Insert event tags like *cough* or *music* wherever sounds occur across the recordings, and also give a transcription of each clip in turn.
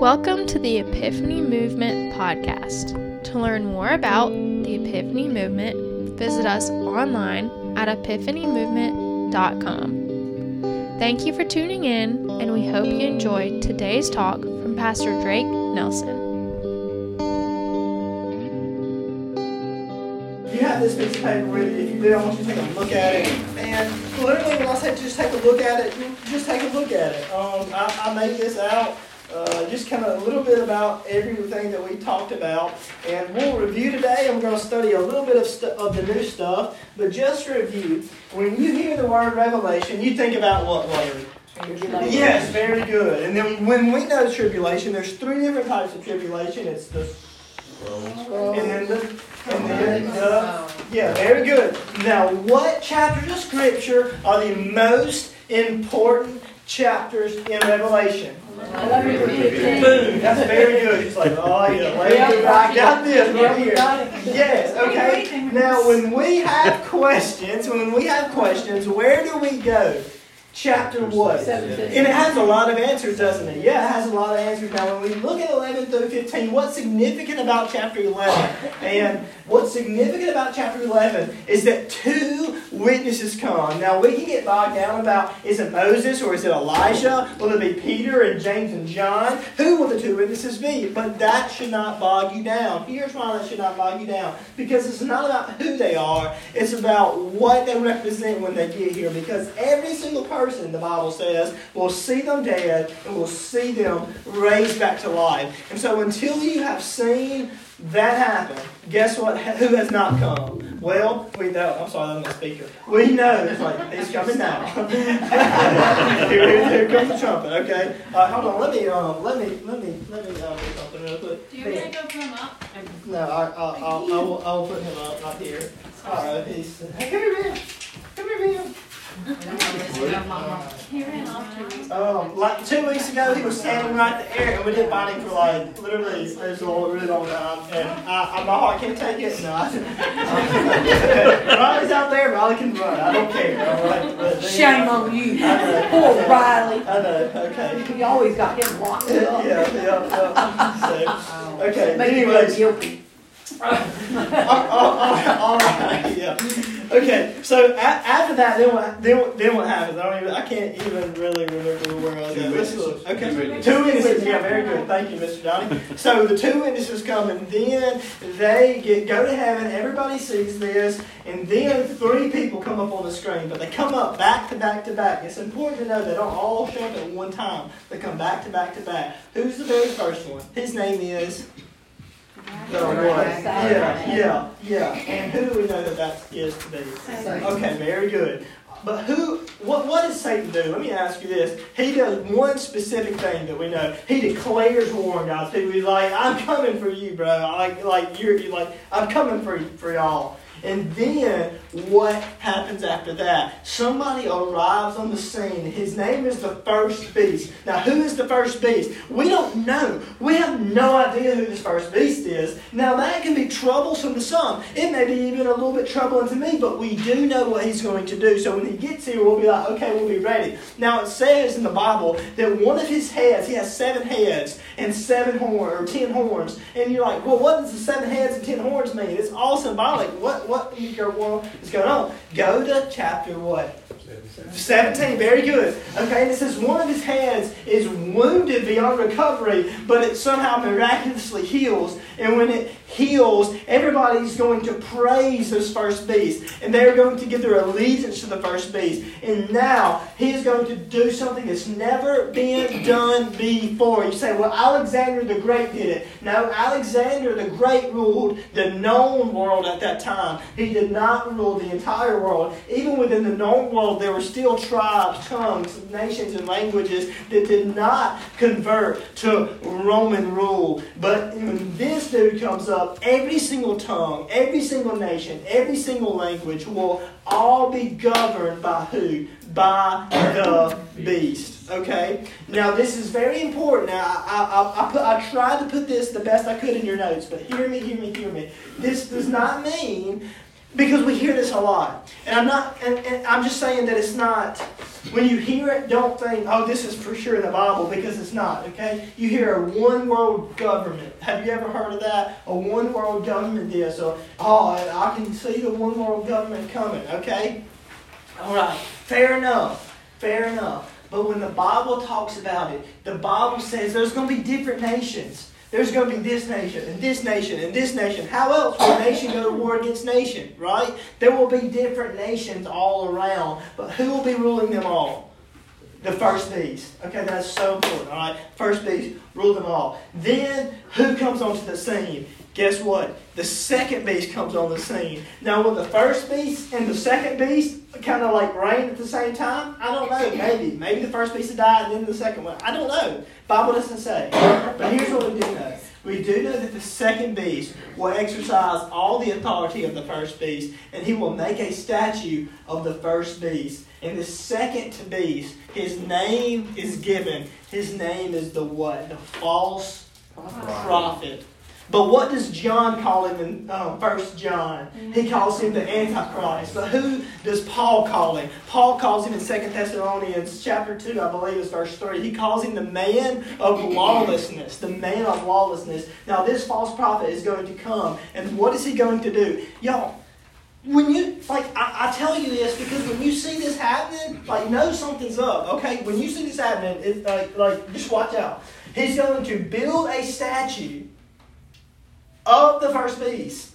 Welcome to the Epiphany Movement podcast. To learn more about the Epiphany Movement, visit us online at epiphanymovement.com. Thank you for tuning in, and we hope you enjoyed today's talk from Pastor Drake Nelson. You have this piece of paper with you. If you I want you to take a look at it. And literally, when I say just take a look at it, just take a look at it. Um, I, I made this out uh, just kind of a little bit about everything that we talked about. And we'll review today. I'm going to study a little bit of, stu- of the new stuff. But just review, when you hear the word revelation, you think about what word? Tribulation. Yes, very good. And then when we know tribulation, there's three different types of tribulation. It's the and then the and then the yeah, very good. Now, what chapters of Scripture are the most important chapters in Revelation? Boom! That's very good. It's like, oh yeah, lady, I got this right here. Yes, okay. Now, when we have questions, when we have questions, where do we go? Chapter what? And it has a lot of answers, doesn't it? Yeah, it has a lot of answers. Now, when we look at 11 through 15, what's significant about chapter 11? And what's significant about chapter 11 is that two witnesses come. Now, we can get bogged down about is it Moses or is it Elijah? Will it be Peter and James and John? Who will the two witnesses be? But that should not bog you down. Here's why that should not bog you down. Because it's not about who they are, it's about what they represent when they get here. Because every single person, the Bible says, will see them dead and will see them raised back to life. And so until you have seen that happen, guess what? *laughs* Who has not come? Well, we know. I'm sorry, I'm the speaker. We know. It's like he's coming now. *laughs* here, here comes the trumpet. Okay. Uh, hold on. Let me. Um. Let me. Let me. Let me. Uh, do something real quick. Do you want me to go put him up? No, I, I, I'll, I will, I will put him up, not here. All right, he's, hey, come here, man. Come here, man. He ran off to me. Um, like two weeks ago, he was standing right there, and we find him for like literally it was a really long time. And I, I, my heart can't take it. No, *laughs* Riley's out there. Riley can run. I don't care. All right. But then- Shame on you. Poor Riley. I know. Okay. We always got him locked Yeah, up. *laughs* yeah, yeah. *laughs* So, okay. Make Anyways, guilty. all, all- all- all right, yeah. Okay, so a- after that, then what? Then, what- then what happens? I don't even. I can't even really remember where I was Two at. Let's witnesses. look. Okay, Two witnesses. two witnesses. Yeah, very good. Thank you, Mr. Donnie. So the two witnesses come, and then they get go to heaven. Everybody sees this, and then three people come up on the screen, but they come up back to back to back. It's important to know they don't all show up at one time. They come back to back to back. Who's the very first one? His name is. Yeah, yeah, yeah. And who do we know that that is today? Okay, very good. But who, what, what does Satan do? Let me ask you this. He does one specific thing that we know. He declares war on God's people. He's like, I'm coming for you, bro. Like, like you're, you're like, I'm coming for for y'all. And then what happens after that? Somebody arrives on the scene. His name is the first beast. Now, who is the first beast? We don't know. We have no idea who this first beast is. Now, that can be troublesome to some. It may be even a little bit troubling to me, but we do know what he's going to do. So when he gets here, we'll be like, okay, we'll be ready. Now, it says in the Bible that one of his heads, he has seven heads and seven horns, or ten horns. And you're like, well, what does the seven heads and ten horns mean? It's all symbolic. What, what in your world is going on? Go to chapter what? 17, very good. Okay, and it says one of his hands is wounded beyond recovery, but it somehow miraculously heals. And when it heals, everybody's going to praise this first beast. And they're going to give their allegiance to the first beast. And now he is going to do something that's never been done before. You say, well, Alexander the Great did it. No, Alexander the Great ruled the known world at that time. He did not rule the entire world. Even within the known world, there were still tribes, tongues, nations, and languages that did not convert to Roman rule. But when this dude comes up, every single tongue, every single nation, every single language will all be governed by who? By the beast. Okay? Now, this is very important. Now, I, I, I, put, I tried to put this the best I could in your notes, but hear me, hear me, hear me. This does not mean because we hear this a lot. And I'm not and, and I'm just saying that it's not When you hear it, don't think, oh, this is for sure in the Bible, because it's not, okay? You hear a one world government. Have you ever heard of that? A one world government this, or, oh, I can see the one world government coming, okay? All right, fair enough, fair enough. But when the Bible talks about it, the Bible says there's going to be different nations. There's going to be this nation and this nation and this nation. How else will nation go to war against nation, right? There will be different nations all around, but who will be ruling them all? The first beast. Okay, that's so important, all right? First beast, rule them all. Then, who comes onto the scene? Guess what? The second beast comes on the scene. Now, will the first beast and the second beast kind of like reign at the same time? I don't know. Maybe. Maybe the first beast will die and then the second one. I don't know. Bible doesn't say. But here's what we do know. We do know that the second beast will exercise all the authority of the first beast, and he will make a statue of the first beast. And the second beast, his name is given. His name is the what? The false prophet. But what does John call him in um, 1 John? He calls him the Antichrist. But who does Paul call him? Paul calls him in 2 Thessalonians chapter 2, I believe it's verse 3. He calls him the man of lawlessness. The man of lawlessness. Now, this false prophet is going to come. And what is he going to do? Y'all, when you, like, I, I tell you this because when you see this happening, like, know something's up, okay? When you see this happening, it's like, like, just watch out. He's going to build a statue of the first beast.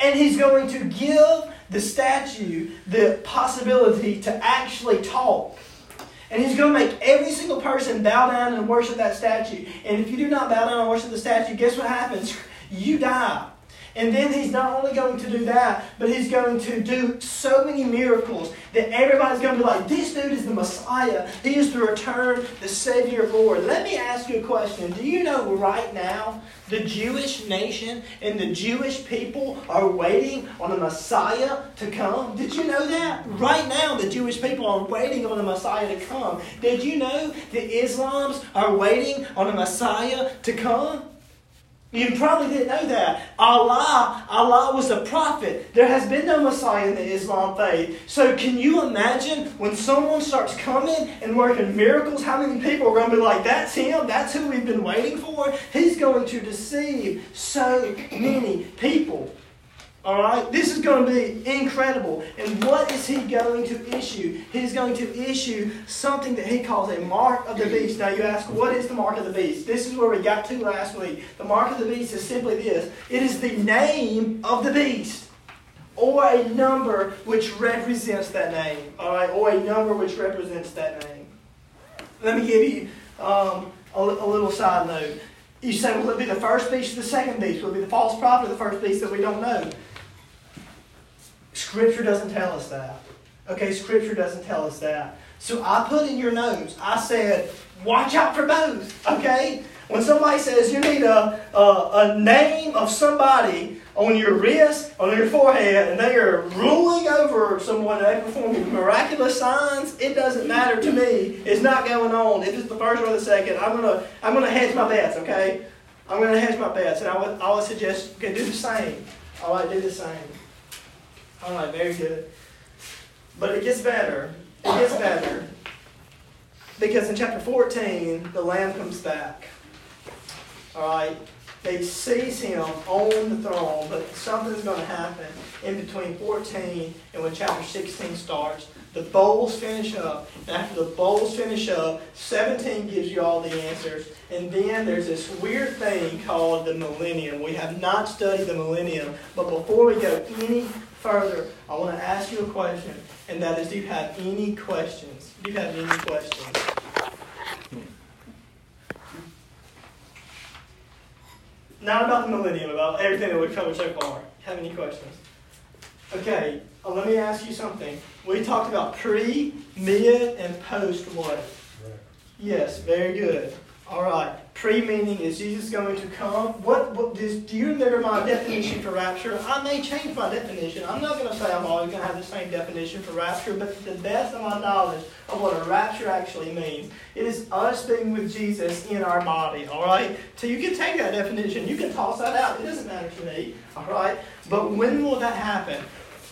And he's going to give the statue the possibility to actually talk. And he's going to make every single person bow down and worship that statue. And if you do not bow down and worship the statue, guess what happens? *laughs* You die. And then he's not only going to do that, but he's going to do so many miracles that everybody's going to be like, this dude is the Messiah. He is the return, the Savior of Lord. Let me ask you a question. Do you know right now the Jewish nation and the Jewish people are waiting on a Messiah to come? Did you know that? Right now, the Jewish people are waiting on a Messiah to come. Did you know the Islams are waiting on a Messiah to come? You probably didn't know that. Allah, Allah was a prophet. There has been no Messiah in the Islam faith. So can you imagine when someone starts coming and working miracles, how many people are going to be like, that's him, that's who we've been waiting for? He's going to deceive so many people. All right? This is going to be incredible. And what is he going to issue? He's going to issue something that he calls a mark of the beast. Now, you ask, what is the mark of the beast? This is where we got to last week. The mark of the beast is simply this it is the name of the beast. Or a number which represents that name. All right? Or a number which represents that name. Let me give you um, a, a little side note. You say, will it be the first beast or the second beast? Will it be the false prophet or the first beast that we don't know? Scripture doesn't tell us that. Okay, Scripture doesn't tell us that. So I put in your notes, I said, watch out for both. Okay? When somebody says you need a, a, a name of somebody on your wrist, on your forehead, and they are ruling over someone and they perform miraculous signs, it doesn't matter to me. It's not going on. If it's the first or the second, I'm gonna I'm gonna hedge my bets, okay? I'm gonna hedge my bets, and I would I would suggest okay, do the same. Right, do the same. All right, very good. But it gets better. It gets better. Because in chapter 14, the Lamb comes back. All right? They seize him on the throne, but something's going to happen in between 14 and when chapter 16 starts. The bowls finish up. And after the bowls finish up, 17 gives you all the answers. And then there's this weird thing called the millennium. We have not studied the millennium, but before we go any further, I want to ask you a question, and that is do you have any questions? Do you have any questions? Not about the millennium, about everything that we've covered so far. Have any questions? Okay, uh, let me ask you something. We talked about pre, mid, and post what? Yes, very good. All right. Pre meaning is Jesus going to come? What, what does, do you remember my definition for rapture? I may change my definition. I'm not going to say I'm always going to have the same definition for rapture, but to the best of my knowledge of what a rapture actually means, it is us being with Jesus in our body. All right. So you can take that definition. You can toss that out. It doesn't matter to me. All right. But when will that happen?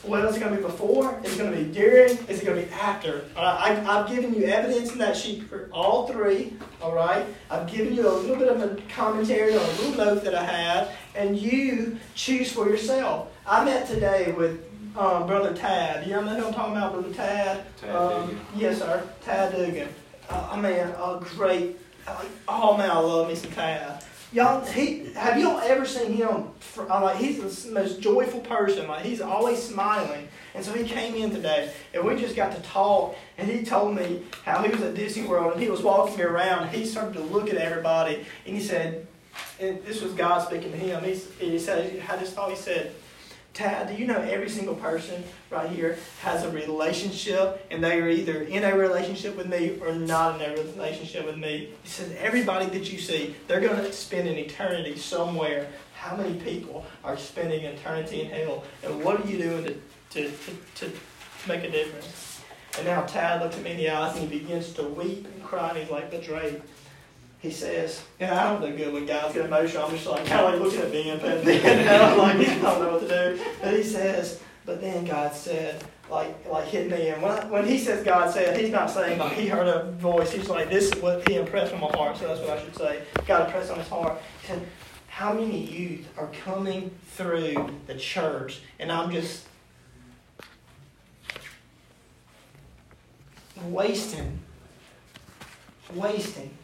Well, is it going to be before? Is it going to be during? Is it going to be after? All right, I, I've given you evidence in that sheet for all three. All right, I've given you a little bit of a commentary on a little note that I had, and you choose for yourself. I met today with um, Brother Tad. You know who I'm talking about, Brother Tad? Tad um, Dugan. Yes, sir. Tad Dugan. Uh, I mean, a great. Uh, oh man, I love me some Tad. Y'all, he have y'all ever seen him? Uh, like he's the most joyful person. Like he's always smiling. And so he came in today, and we just got to talk. And he told me how he was at Disney World, and he was walking me around. And he started to look at everybody, and he said, and this was God speaking to him. He, he said, I just thought he said, Tad, do you know every single person right here has a relationship and they are either in a relationship with me or not in a relationship with me? He says, everybody that you see, they're going to spend an eternity somewhere. How many people are spending eternity in hell? And what are you doing to, to, to, to make a difference? And now Tad looks at me in the eyes and he begins to weep and cry and he's like betrayed he says, "Yeah, I don't do good when guys get emotional. I'm just like kind of like looking at Ben, and then I'm like, I don't know what to do." But he says, "But then God said, like, like hit me." And when, I, when he says God said, he's not saying like he heard a voice. He's like, "This is what he impressed on my heart." So that's what I should say. God impressed on his heart. He said, "How many youth are coming through the church?" And I'm just wasting, wasting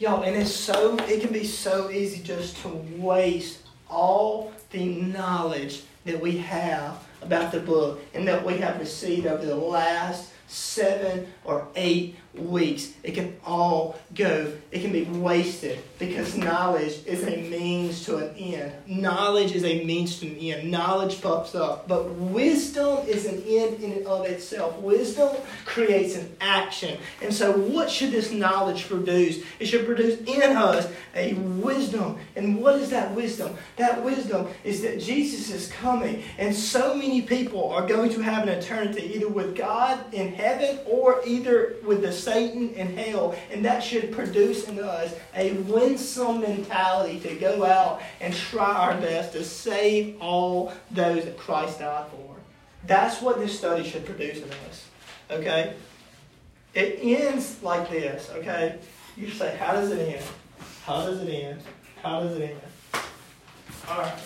Y'all, and it's so, it can be so easy just to waste all the knowledge that we have about the book and that we have received over the last seven or eight weeks. It can all go, it can be wasted because knowledge is a means to an end. Knowledge is a means to an end. Knowledge puffs up. But wisdom is an end in and of itself. Wisdom creates an action. And so, what should this knowledge produce? It should produce in us a wisdom. And what is that wisdom? That wisdom is that Jesus is coming, and so many people are going to have an eternity either with God in heaven or either with the Satan and hell. And that should produce in us a winsome mentality to go out and try our best to save all those that Christ died for. That's what this study should produce in us. Okay? It ends like this, okay? You say, how does it end? How does it end? How does it end? All right.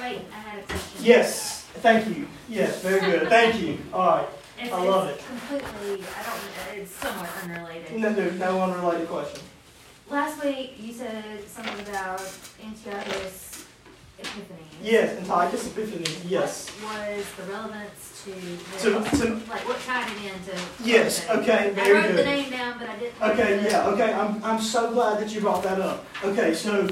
Wait, I had a question. Yes. Thank you. Yes, very good. Thank you. All right. It's, I love it's completely, I don't, it's somewhat unrelated. No, no, no unrelated question. Last week, you said something about Antiochus Epiphany. Yes, Antiochus Epiphanes. Yes. What was the relevance to To, this? to, like, what tied it into? yes, okay, Very I wrote the name down, but I didn't. Okay, yeah, okay. I'm, I'm so glad that you brought that up. Okay, so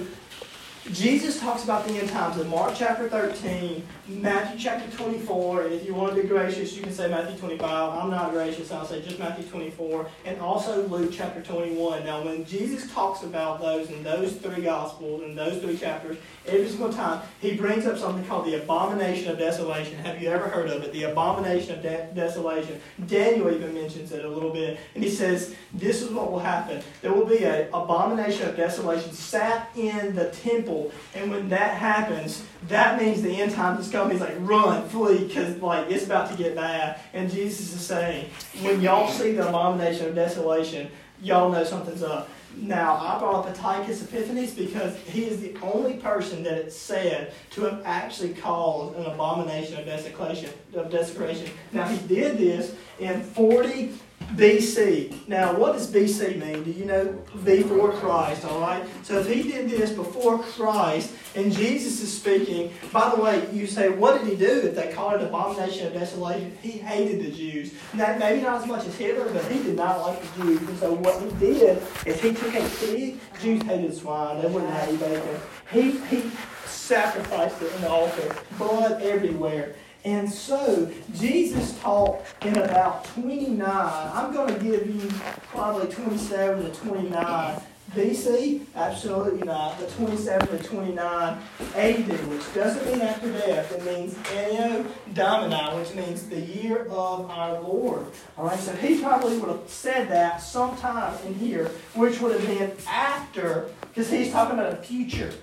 Jesus talks about the end times in Mark chapter 13, Matthew chapter 24, and if you want to be gracious, you can say Matthew 25. I'm not gracious, I'll say just Matthew 24, and also Luke chapter 21. Now, when Jesus talks about those in those three gospels, in those three chapters, every single time, he brings up something called the abomination of desolation. Have you ever heard of it? The abomination of de- desolation. Daniel even mentions it a little bit, and he says, This is what will happen. There will be an abomination of desolation sat in the temple, and when that happens, that means the end times is coming. He's like, run, flee, because like it's about to get bad. And Jesus is saying, when y'all see the abomination of desolation, y'all know something's up. Now, I brought up Antiochus Epiphanes because he is the only person that it's said to have actually caused an abomination of desecration. Of desecration. Now, he did this in 40 BC. Now, what does BC mean? Do you know? Before Christ, all right? So, if he did this before Christ, and Jesus is speaking, by the way, you say, what did he do if they call it abomination of desolation? He hated the Jews. Now, maybe not as much as Hitler, but he did not like the Jews. And so, what he did is he took a pig. Jews hated swine, they wouldn't have any bacon. He, he sacrificed it in the altar, blood everywhere. And so, Jesus taught in about 29. I'm going to give you probably 27 to 29 BC? Absolutely not. But 27 to 29 AD, which doesn't mean after death. It means Anno Domini, which means the year of our Lord. All right, so he probably would have said that sometime in here, which would have been after, because he's talking about the future.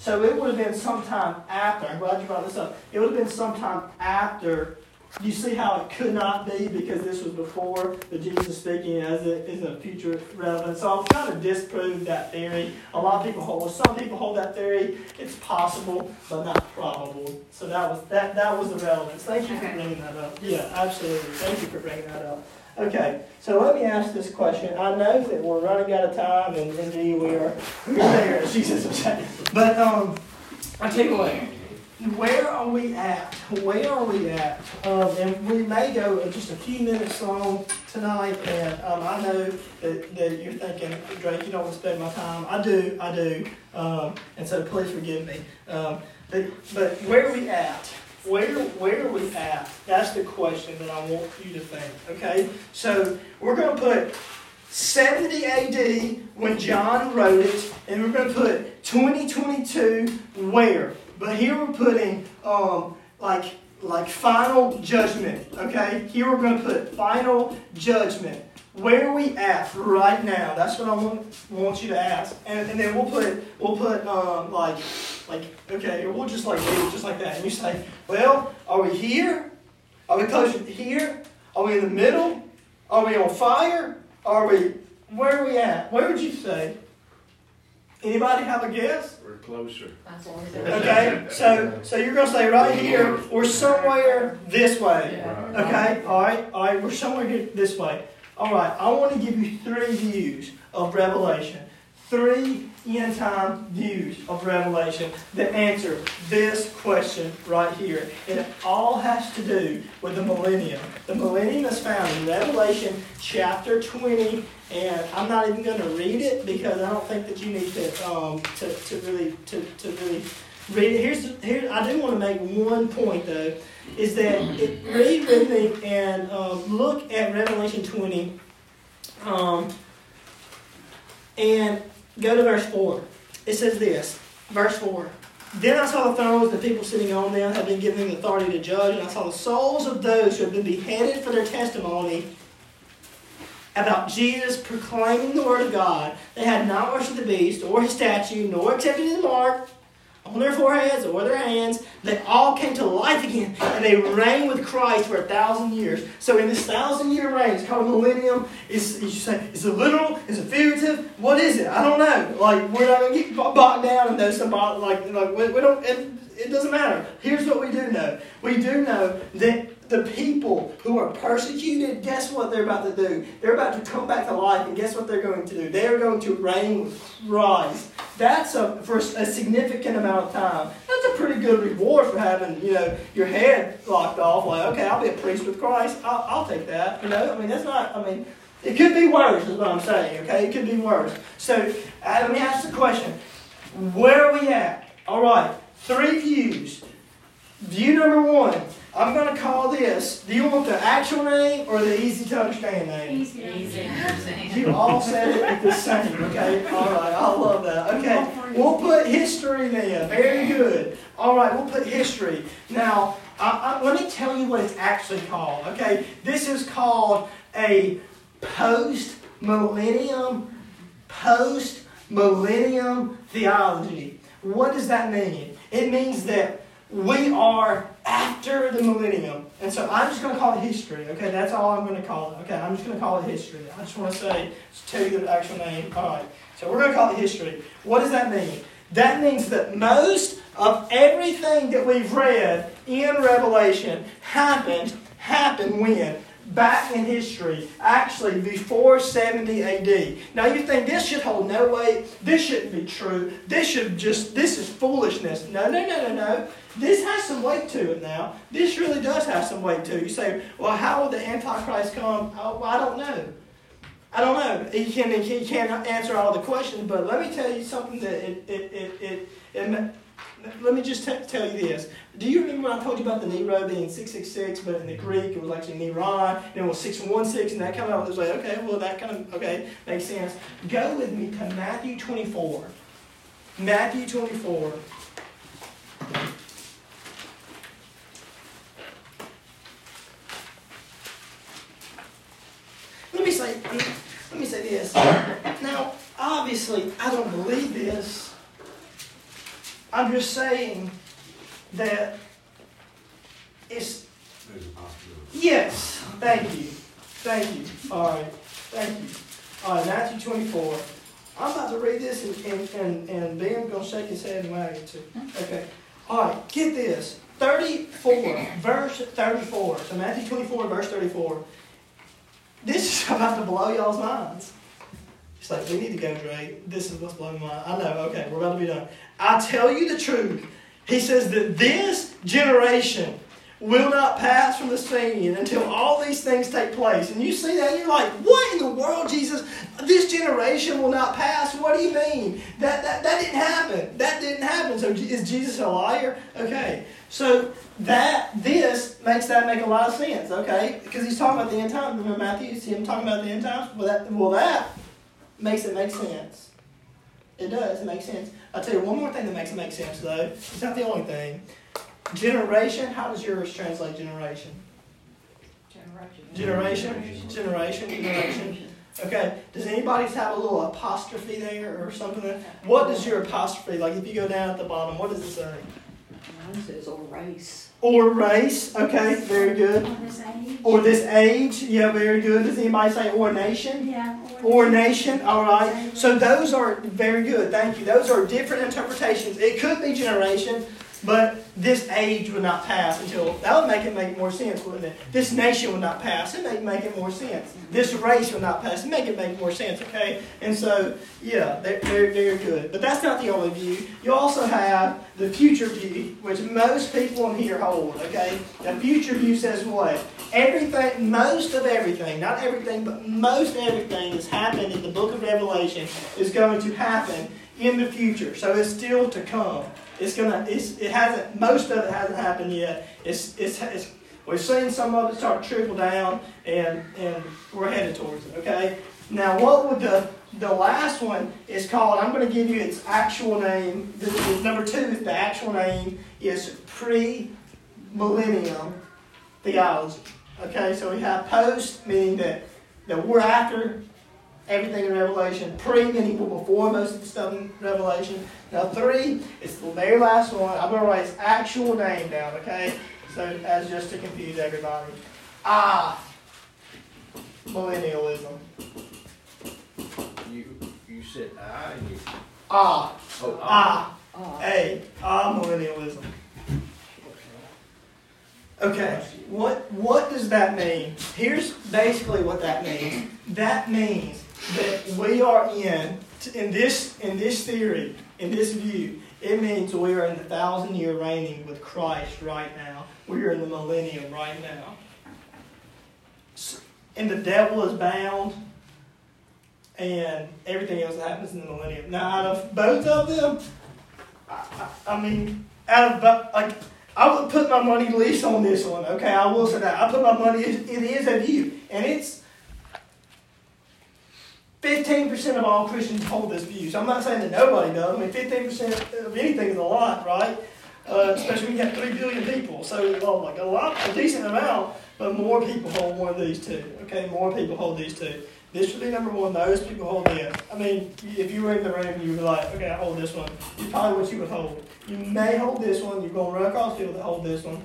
So it would have been sometime after. I'm glad you brought this up. It would have been sometime after. You see how it could not be because this was before the Jesus speaking as it is a future relevant. So I'm trying to disprove that theory. A lot of people hold. Well, some people hold that theory. It's possible, but not probable. So that was that. That was the relevance. Thank you for bringing that up. Yeah, absolutely. Thank you for bringing that up. Okay, so let me ask this question. I know that we're running out of time, and indeed we are. We're there, *laughs* Jesus. But um, I you what. Where are we at? Where are we at? Um, and we may go just a few minutes long tonight. And um, I know that, that you're thinking, Drake, you don't want to spend my time. I do, I do. Um, and so please forgive me. Um, but, but where are we at? Where, where are we at? That's the question that I want you to think. Okay? So we're going to put 70 AD when John wrote it, and we're going to put 2022 where? But here we're putting um, like like final judgment. Okay, here we're going to put final judgment. Where are we at right now? That's what I want, want you to ask, and, and then we'll put we'll put um, like like okay, we'll just like do just like that, and you say, well, are we here? Are we close here? Are we in the middle? Are we on fire? Are we? Where are we at? Where would you say? Anybody have a guess? We're closer. Okay, so so you're gonna say right here, we're somewhere this way. Okay, all right, all right, we're somewhere here this way. All right, I want to give you three views of Revelation, three end time views of Revelation that answer this question right here, and it all has to do with the millennium. The millennium is found in Revelation chapter 20 and I'm not even going to read it because I don't think that you need to um, to, to really to, to really read it. Here's here I do want to make one point though, is that it, read with me and um, look at Revelation 20, um, and go to verse four. It says this, verse four. Then I saw the thrones, the people sitting on them had been given the authority to judge, and I saw the souls of those who had been beheaded for their testimony about Jesus proclaiming the word of God. They had not worshipped the beast or his statue, nor accepted his mark on their foreheads or their hands. They all came to life again, and they reigned with Christ for a thousand years. So in this thousand year reign, it's called a millennium. Is you say is it literal? Is it figurative? What is it? I don't know. Like we're not gonna get bogged down in those symbolic. Like like we, we don't. It, it doesn't matter. Here's what we do know. We do know that the people who are persecuted, guess what they're about to do? They're about to come back to life, and guess what they're going to do? They're going to reign with Christ. That's a, for a significant amount of time. That's a pretty good reward for having, you know, your head locked off. Like, okay, I'll be a priest with Christ. I'll, I'll take that. You know, I mean, that's not. I mean, it could be worse, is what I'm saying. Okay, it could be worse. So, uh, let me ask the question: Where are we at? All right, three views. View number one. I'm going to call this. Do you want the actual name or the easy to understand name? Easy. easy. You all said it at the same, okay? All right, I love that. Okay, we'll put history there. Very good. All right, we'll put history. Now, I, I, let me tell you what it's actually called, okay? This is called a post millennium, post millennium theology. What does that mean? It means that we are after the millennium. And so I'm just going to call it history, okay? That's all I'm going to call it, okay? I'm just going to call it history. I just want to say, tell you the actual name. All right. So we're going to call it history. What does that mean? That means that most of everything that we've read in Revelation happened, happened when? Back in history, actually before 70 AD. Now you think this should hold no weight, this shouldn't be true, this should just, this is foolishness. No, no, no, no, no. This has some weight to it now. This really does have some weight to it. You say, well, how will the Antichrist come? Oh, I don't know. I don't know. He, can, he can't answer all the questions, but let me tell you something that it, it, it, it, it let me just tell you this. Do you remember when I told you about the Nero being 666, but in the Greek it was actually Neron, and it was 616, and that kind of was like, okay, well, that kind of, okay, makes sense. Go with me to Matthew 24. Matthew 24. Let me say, let me say this. Now, obviously, I don't believe. I'm just saying that it's yes. Thank you, thank you. All right, thank you. All right, Matthew 24. I'm about to read this, and and and, and Ben's gonna shake his head and wag it too. Okay. All right, get this. 34, verse 34. So Matthew 24, verse 34. This is *laughs* about to blow y'all's minds. Like, we need to go, Dre. This is what's blowing my mind. I know, okay, we're about to be done. I tell you the truth. He says that this generation will not pass from the scene until all these things take place. And you see that, and you're like, what in the world, Jesus? This generation will not pass? What do you mean? That, that, that didn't happen. That didn't happen. So is Jesus a liar? Okay. So that, this makes that make a lot of sense, okay? Because he's talking about the end times. Remember Matthew? You see him talking about the end times? Well, that, well, that makes it make sense. It does. It makes sense. I'll tell you one more thing that makes it make sense, though. It's not the only thing. Generation. How does yours translate generation? Generation. Generation. Generation. Okay. Does anybody's have a little apostrophe there or something? What does your apostrophe like? If you go down at the bottom, what does it say? Mine says or race. Or race. Okay. Very good. On this age? Or this age. Yeah. Very good. Does anybody say or nation? Yeah. Or nation, all right. So those are very good. Thank you. Those are different interpretations. It could be generation, but this age would not pass until that would make it make more sense, wouldn't it? This nation would not pass. It make make it more sense. This race would not pass. It make it make more sense. Okay. And so yeah, they're they're, they're good. But that's not the only view. You also have the future view, which most people in here hold. Okay. The future view says what? Everything, most of everything, not everything, but most everything that's happened in the book of Revelation is going to happen in the future. So it's still to come. It's gonna. It's. It hasn't. Most of it hasn't happened yet. It's. It's. it's we've seen some of it start to trickle down, and and we're headed towards it. Okay. Now, what would the the last one is called? I'm going to give you its actual name. This is number two. is The actual name is pre-millennium theology. Okay, so we have post, meaning that, that we're after everything in Revelation. Pre, meaning we're before most of the stuff in Revelation. Now, three, it's the very last one. I'm going to write its actual name down, okay? So, as just to confuse everybody. Ah, millennialism. You, you said ah, you, Ah, oh, I. ah, Uh, a, ah, millennialism. Okay, what what does that mean? Here's basically what that means. That means that we are in in this in this theory, in this view, it means we are in the thousand year reigning with Christ right now. We are in the millennium right now. And the devil is bound, and everything else that happens in the millennium. Now, out of both of them, I, I, I mean, out of like. I would put my money least on this one, okay? I will say that. I put my money, it is of you. And it's 15% of all Christians hold this view. So I'm not saying that nobody does. I mean, 15% of anything is a lot, right? Uh, especially when you have 3 billion people. So, well, like a lot, a decent amount, but more people hold one of these two, okay? More people hold these two. This would be number one. Those people hold this. I mean, if you were in the room, you would be like, okay, I hold this one. It's probably what you would hold. You may hold this one. You're going to run across people that hold this one,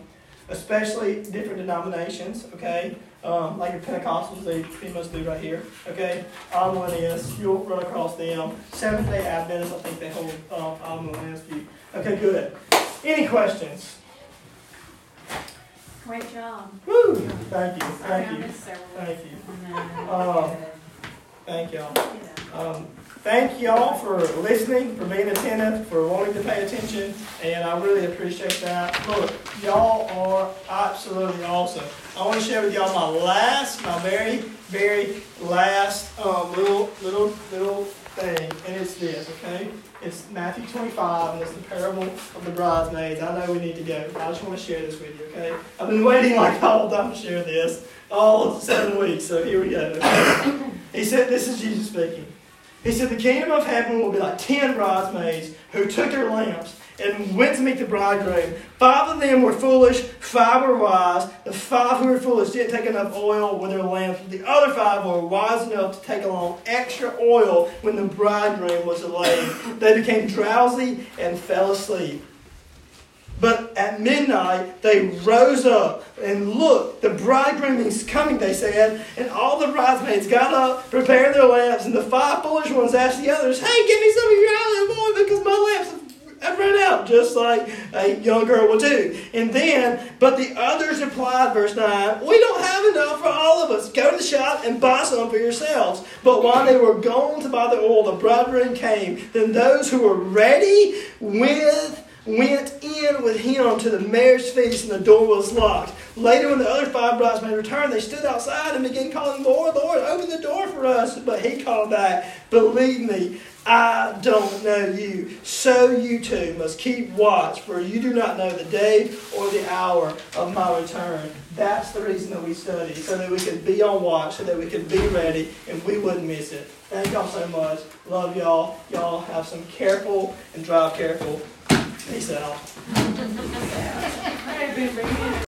especially different denominations, okay? Um, like your Pentecostals, they pretty much do right here, okay? Millennials, you'll run across them. Seventh day Adventists, I think they hold um, Millennials view. Okay, good. Any questions? Great job. Woo! Thank you, Sorry, I thank you, thank you. Um, thank y'all. Um, thank y'all for listening, for being attentive, for wanting to pay attention, and I really appreciate that. Look, y'all are absolutely awesome. I want to share with y'all my last, my very, very last um, little, little, little thing, and it's this, okay? It's Matthew 25, and it's the parable of the bridesmaids. I know we need to go. I just want to share this with you, okay? I've been waiting like whole time to share this, all seven weeks, so here we go. He said, this is Jesus speaking. He said, The kingdom of heaven will be like ten bridesmaids who took their lamps and went to meet the bridegroom. Five of them were foolish, five were wise. The five who were foolish didn't take enough oil with their lamps. The other five were wise enough to take along extra oil when the bridegroom was delayed. They became drowsy and fell asleep. But at midnight they rose up and looked, the bridegroom is coming, they said. And all the bridesmaids got up, prepared their lamps, and the five foolish ones asked the others, Hey, give me some of your olive oil because my lamps have run out, just like a young girl will do. And then, but the others replied, verse 9, We don't have enough for all of us. Go to the shop and buy some for yourselves. But while they were going to buy the oil, the bridegroom came. Then those who were ready with went in with him to the marriage feast, and the door was locked. Later, when the other five bridesmaids returned, they stood outside and began calling, Lord, Lord, open the door for us. But he called back, Believe me, I don't know you. So you too must keep watch, for you do not know the day or the hour of my return. That's the reason that we study, so that we can be on watch, so that we can be ready, and we wouldn't miss it. Thank y'all so much. Love y'all. Y'all have some careful and drive careful. Peace out. *laughs*